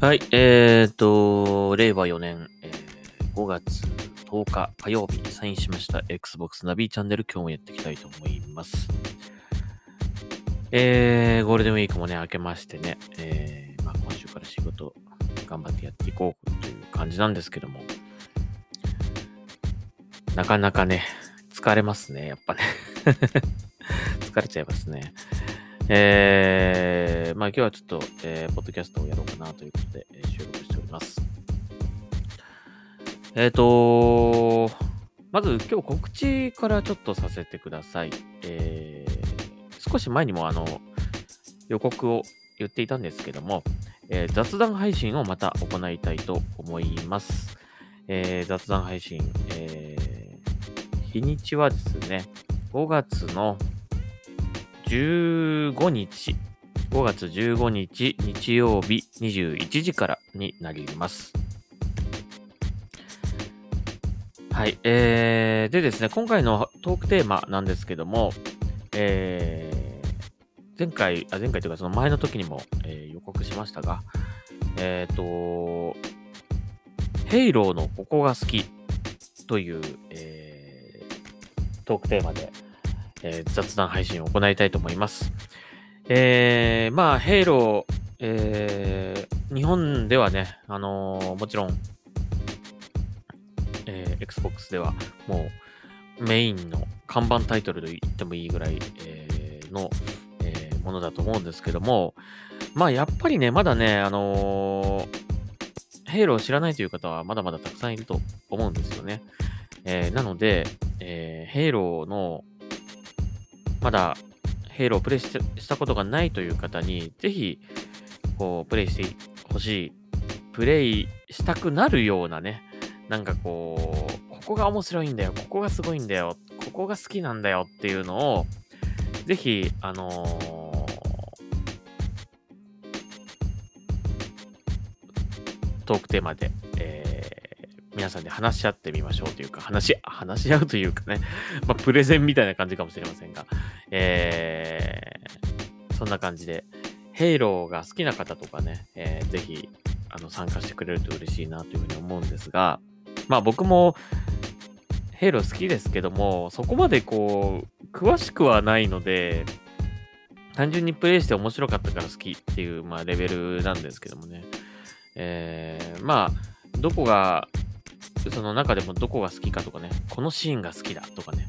はい、えーと、令和4年、えー5月10日火曜日にサインしました Xbox ナビチャンネル今日もやっていきたいと思います。えー、ゴールデンウィークもね、明けましてね、えーまあ、今週から仕事頑張ってやっていこうという感じなんですけども、なかなかね、疲れますね、やっぱね。疲れちゃいますね。えー、まあ今日はちょっと、えー、ポッドキャストをやろうかなということで、え収録しております。えっ、とまず今日告知からちょっとさせてください。えー、少し前にもあの、予告を言っていたんですけども、えー雑談配信をまた行いたいと思います。えー雑談配信、えー日にちはですね、5月の15日、5月15日日曜日21時からになります。はい。えー、でですね、今回のトークテーマなんですけども、えー、前回、あ、前回というかその前の時にも、えー予告しましたが、えっ、と、ヘイローのここが好きという、えートークテーマで、えー雑談配信を行いたいと思います。えー、まあ、ヘイロー、えー日本ではね、あのもちろん、え Xbox ではもうメインの看板タイトルと言ってもいいぐらい、えの、えものだと思うんですけども、まあ、やっぱりね、まだね、あのヘイロー知らないという方はまだまだたくさんいると思うんですよね。えーなので、えーヘイローのまだヘイローをプレイしたことがないという方に、ぜひ、こう、プレイしてほしい、プレイしたくなるようなね、なんかこう、ここが面白いんだよ、ここがすごいんだよ、ここが好きなんだよっていうのを、ぜひ、あのートークテーマで、皆さんで話し合ってみましょうというか、話し、話し合うというかね、まあ、プレゼンみたいな感じかもしれませんが、えーそんな感じで、ヘイローが好きな方とかね、えーぜひ、あの、参加してくれると嬉しいなというふうに思うんですが、まあ僕も、ヘイロー好きですけども、そこまでこう、詳しくはないので、単純にプレイして面白かったから好きっていう、まあ、レベルなんですけどもね。えーまあ、どこが、その中でもどこが好きかとかね、このシーンが好きだとかね、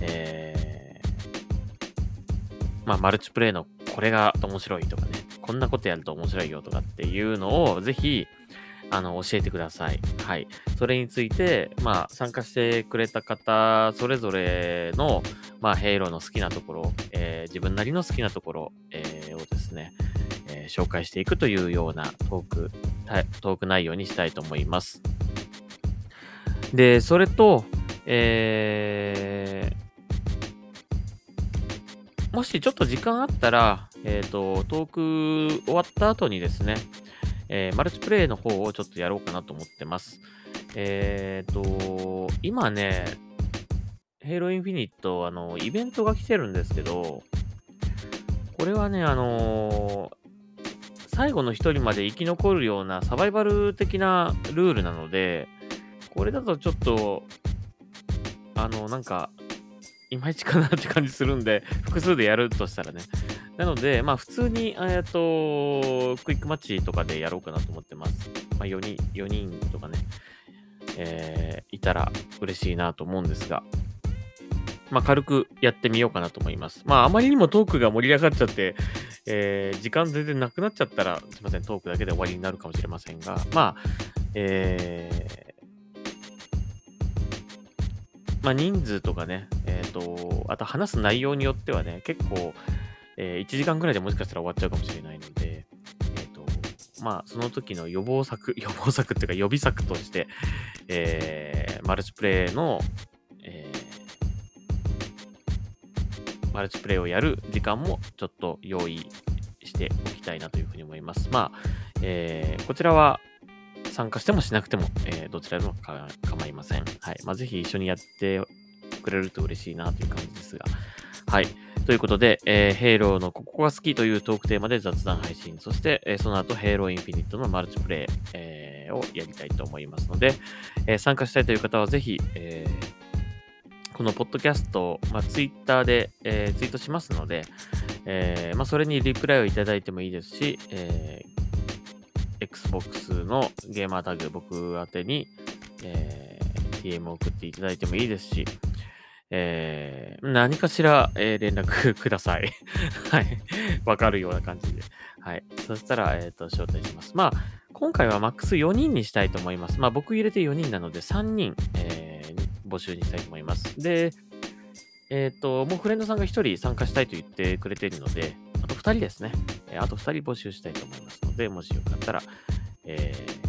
えーまあ、マルチプレイのこれが面白いとかね、こんなことやると面白いよとかっていうのをぜひ、あの、教えてください。はい。それについて、まあ、参加してくれた方、それぞれの、まあ、ヘイローの好きなところ、えー自分なりの好きなところ、えーをですね、えー紹介していくというようなトーク、トーク内容にしたいと思います。で、それと、えーもしちょっと時間あったら、えっ、と、トーク終わった後にですね、えーマルチプレイの方をちょっとやろうかなと思ってます。えっ、と、今ね、ヘイロインフィニット、あの、イベントが来てるんですけど、これはね、あの最後の一人まで生き残るようなサバイバル的なルールなので、これだとちょっと、あの、なんか、いまいちかなって感じするんで、複数でやるとしたらね。なので、まあ普通に、えっと、クイックマッチとかでやろうかなと思ってます。まあ4人、4人とかね、えーいたら嬉しいなと思うんですが、まあ軽くやってみようかなと思います。まああまりにもトークが盛り上がっちゃって、えー時間全然なくなっちゃったら、すいません、トークだけで終わりになるかもしれませんが、まあ、えーまあ人数とかね、えっ、と、あと話す内容によってはね、結構、え1時間ぐらいでもしかしたら終わっちゃうかもしれないので、えっ、と、まあその時の予防策、予防策っていうか予備策として、えーマルチプレイの、えーマルチプレイをやる時間もちょっと用意しておきたいなというふうに思います。まあ、えーこちらは参加してもしなくても、えーどちらでもか構いません。はい。まあ、ぜひ一緒にやってくれると嬉しいなという感じですが。はい。ということで、えー、ヘイローのここが好きというトークテーマで雑談配信、そして、えー、その後、ヘイローインフィニットのマルチプレイ、えー、をやりたいと思いますので、え、参加したいという方はぜひ、え、このポッドキャスト、まあ、ツイッターで、え、ツイートしますので、えまあ、それにリプライをいただいてもいいですし、えー、Xbox のゲーマータグ僕宛てに、えー、TM を送っていただいてもいいですし、えー、何かしら、えー、連絡ください。はい。わかるような感じで。はい。そしたら、えっ、ー、と、招待します。まあ、今回はマックス4人にしたいと思います。まあ、僕入れて4人なので3人、えー、募集にしたいと思います。で、えっ、ー、と、もうフレンドさんが1人参加したいと言ってくれているので、あと2人ですね。えあと2人募集したいと思いますので、もしよかったら、えー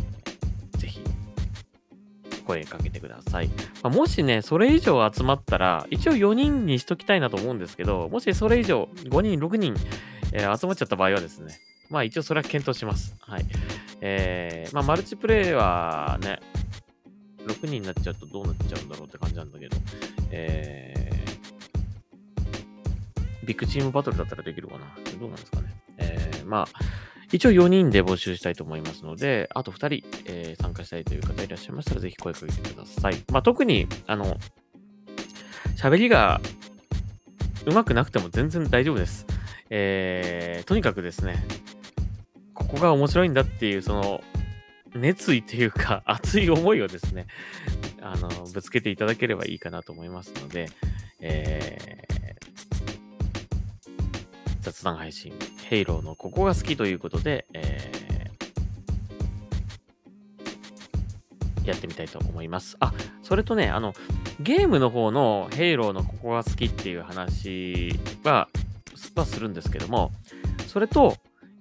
声かけてください。まあ、もしね、それ以上集まったら、一応4人にしときたいなと思うんですけど、もしそれ以上5人、6人、えー、集まっちゃった場合はですね、まあ一応それは検討します。はい。えー、まあマルチプレイはね、6人になっちゃうとどうなっちゃうんだろうって感じなんだけど、えー、ビッグチームバトルだったらできるかなどうなんですかね。えー、まあ、一応4人で募集したいと思いますので、あと2人、えー、参加したいという方いらっしゃいましたら、ぜひ声かけてください。まあ、特に、あの、喋りが上手くなくても全然大丈夫です。えー、とにかくですね、ここが面白いんだっていう、その、熱意というか、熱い思いをですね、あの、ぶつけていただければいいかなと思いますので、えー、雑談配信ヘイローのここが好きということで、えー、やってみたいと思います。あ、それとね、あの、ゲームの方のヘイローのここが好きっていう話は、はするんですけども、それと、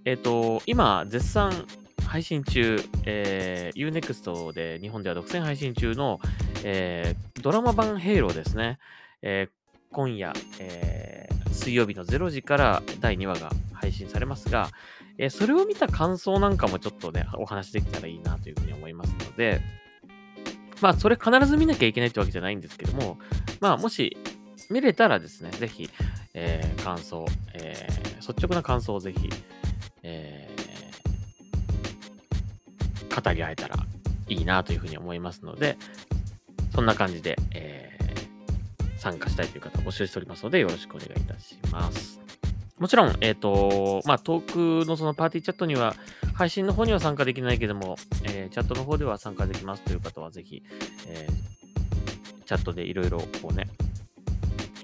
えっ、ー、と、今、絶賛配信中、えー、Unext で日本では独占配信中の、えー、ドラマ版ヘイローですね。えー、今夜、えー、水曜日の0時から第2話が配信されますが、えー、それを見た感想なんかもちょっとね、お話できたらいいなというふうに思いますので、まあ、それ必ず見なきゃいけないってわけじゃないんですけども、まあ、もし見れたらですね、ぜひ、えー、感想、えー、率直な感想をぜひ、えー、語り合えたらいいなというふうに思いますので、そんな感じで、えー、参加したいという方募集しておりますので、よろしくお願いいたします。もちろん、えっ、ー、と、まあ、トークのそのパーティーチャットには、配信の方には参加できないけども、えー、チャットの方では参加できますという方は、ぜひ、えー、チャットでいろいろこうね、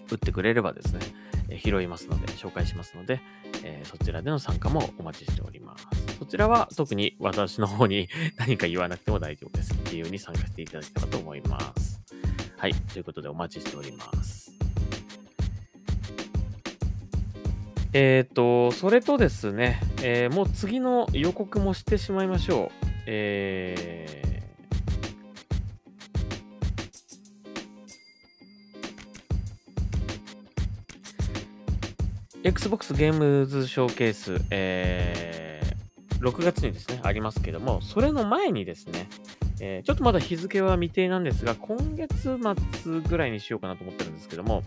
打ってくれればですね、え拾いますので、紹介しますので、えそちらでの参加もお待ちしております。そちらは特に私の方に 何か言わなくても大丈夫です。自由に参加していただければと思います。はい。ということでお待ちしております。えっ、ー、と、それとですね、えー、もう次の予告もしてしまいましょう。えー、Xbox ゲームズショーケース、えー、6月にですね、ありますけども、それの前にですね、えー、ちょっとまだ日付は未定なんですが、今月末ぐらいにしようかなと思ってるんですけども、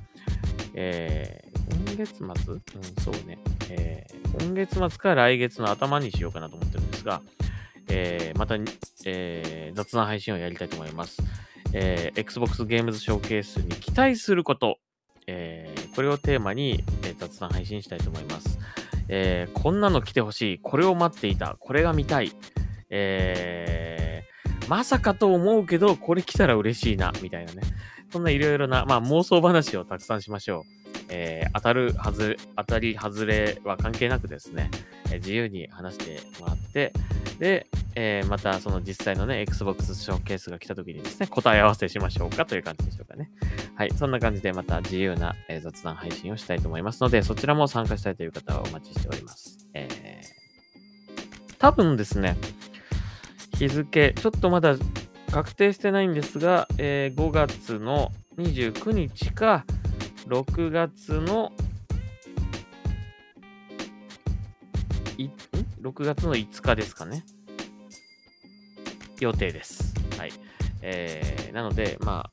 え今月末？うん、そうね。えー、今月末から来月の頭にしようかなと思ってるんですが、えー、また、えー、雑談配信をやりたいと思います。えー、Xbox ゲームズショーケースに期待すること、えー、これをテーマに、えー、雑談配信したいと思います。えー、こんなの来てほしい、これを待っていた、これが見たい、えー、まさかと思うけど、これ来たら嬉しいな、みたいなね。そんないろいろな、まあ妄想話をたくさんしましょう。えー、当たる、はず、当たり、外れは関係なくですね、えー、自由に話してもらって、で、えー、またその実際のね、Xbox ショーケースが来た時にですね、答え合わせしましょうかという感じでしょうかね。はい、そんな感じでまた自由な、えー、雑談配信をしたいと思いますので、そちらも参加したいという方はお待ちしております。えー、多分ですね、日付、ちょっとまだ確定してないんですが、えー、5月の29日か、6月の、い、ん ?6 月の5日ですかね。予定です。はい。えー、なので、まあ、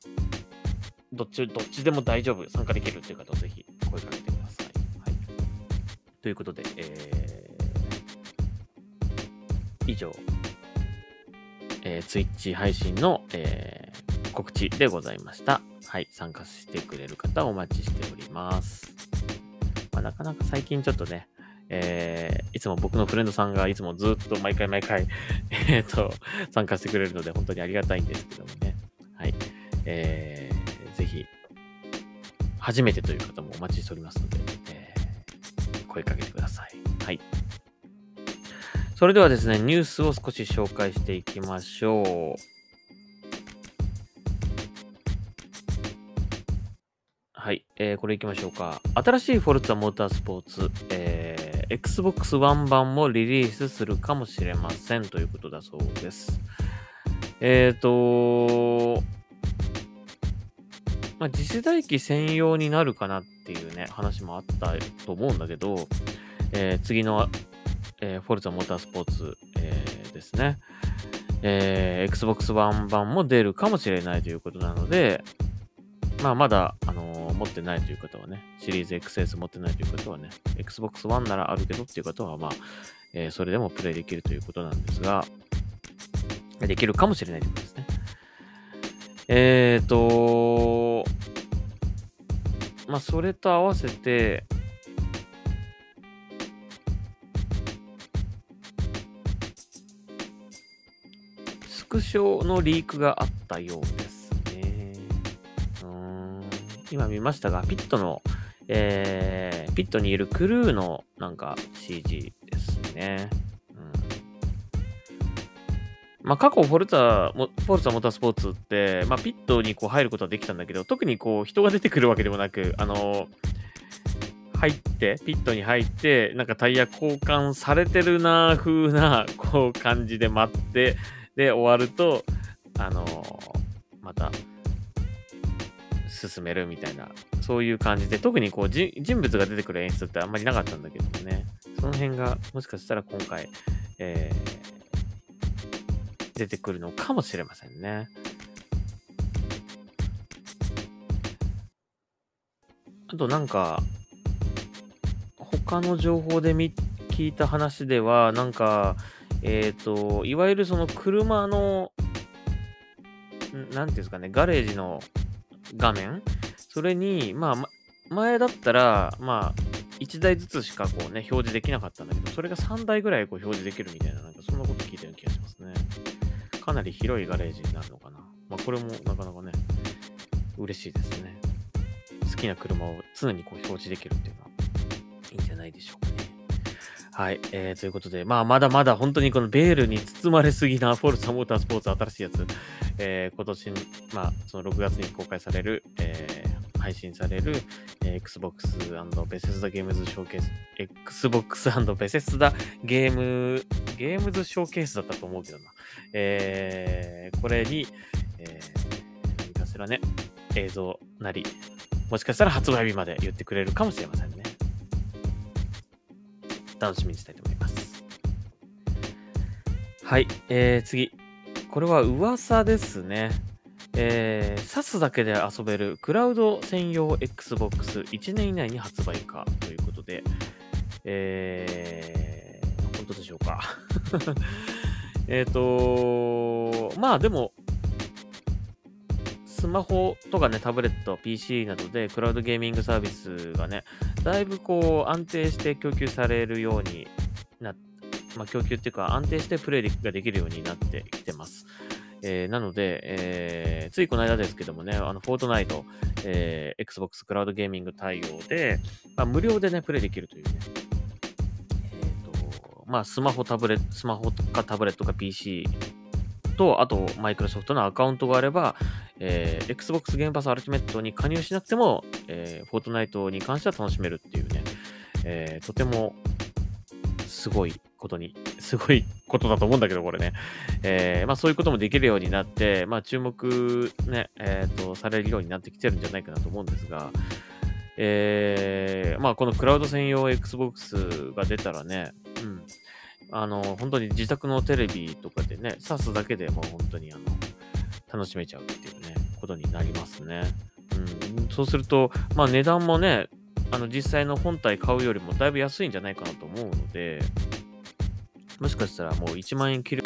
どっち、どっちでも大丈夫、参加できるっていう方ぜひ声かけてください。ということで、えー、以上、えー、Twitch 配信の、えー、告知でございました。はい、参加してくれる方お待ちしております。まあ、なかなか最近ちょっとね、えー、いつも僕のフレンドさんがいつもずっと毎回毎回、えっと、参加してくれるので本当にありがたいんですけどもね。はい。えー、ぜひ、初めてという方もお待ちしておりますので、えー、声かけてください。はい。それではですね、ニュースを少し紹介していきましょう。はい、えー、これいきましょうか。新しいフォルツァモータースポーツ、えー、Xbox One 版もリリースするかもしれませんということだそうです。えっ、ー、とまあ、次世代機専用になるかなっていうね、話もあったと思うんだけど、えー、次の、えー、フォルツァモータースポーツ、えー、ですね、えー、Xbox One 版も出るかもしれないということなので、まあ、まだ、あのー、持ってないという方はね、シリーズ XS 持ってないという方はね、Xbox One ならあるけどっていう方は、まあ、えー、それでもプレイできるということなんですが、できるかもしれないということですね。えっ、ー、と、まあ、それと合わせて、クショのリークがあったようですね。うん、今見ましたが、ピットの、えー、ピットにいるクルーのなんか CG ですね。まあ、過去フォルツァ、フォルツァモータースポーツって、まあ、ピットにこう入ることはできたんだけど、特にこう人が出てくるわけでもなく、あの入って、ピットに入って、なんかタイヤ交換されてるな風な、こう感じで待って、で、終わると、あのまた、進めるみたいな、そういう感じで、特にこう人物が出てくる演出ってあんまりなかったんだけどもね、その辺がもしかしたら今回、えー、出てくるのかもしれませんね。あとなんか、他の情報で聞いた話では、なんか、えっ、ー、と、いわゆるその車の、なんていうんですかね、ガレージの画面？それに、まあ、前だったら、まあ、1台ずつしかこうね、表示できなかったんだけど、それが3台ぐらいこう表示できるみたいな、なんかそんなこと聞いたような気がしますね。かなり広いガレージになるのかな。まあ、これもなかなかね、嬉しいですね。好きな車を常にこう表示できるっていうのはいいんじゃないでしょうかね。はい。えー、ということで、まあ、まだまだ本当にこのベールに包まれすぎな フォルツァモータースポーツ新しいやつ、えー、今年、まあ、その6月に公開される、えー、配信される、えー、Xbox& ベセスダゲームズショーケース、Xbox& ベセスダゲーム、ゲームズショーケースだったと思うけどな。えー、これに、えー、何かしらね、映像なり、もしかしたら発売日まで言ってくれるかもしれませんね。楽しみにしたいと思います。はい、えー、次。これは噂ですね。えー、挿すだけで遊べるクラウド専用 Xbox1 年以内に発売かということで、えー、本当でしょうか えっ、と、まあでも、スマホとかね、タブレット、PC などでクラウドゲーミングサービスがね、だいぶこう安定して供給されるようになまあ、供給っていうか安定してプレイができるようになってきてます。えー、なので、えー、ついこの間ですけどもね、あの、フォートナイト、えー、Xbox クラウドゲーミング対応で、まあ、無料でね、プレイできるというね、えっ、とまあ、スマホ、タブレット、スマホかタブレットか PC と、あと、マイクロソフトのアカウントがあれば、えー、Xbox ゲームパスアルティメットに加入しなくても、えー、フォートナイトに関しては楽しめるっていうね、えー、とてもすごいことに、すごいことだと思うんだけど、これね。えー、まあそういうこともできるようになって、まあ注目ね、えっ、ー、と、されるようになってきてるんじゃないかなと思うんですが、えー、まあこのクラウド専用 Xbox が出たらね、あの、本当に自宅のテレビとかでね、刺すだけでもう本当にあの、楽しめちゃうっていうね、ことになりますね。うん、そうすると、まあ値段もね、あの実際の本体買うよりもだいぶ安いんじゃないかなと思うので、もしかしたらもう1万円切る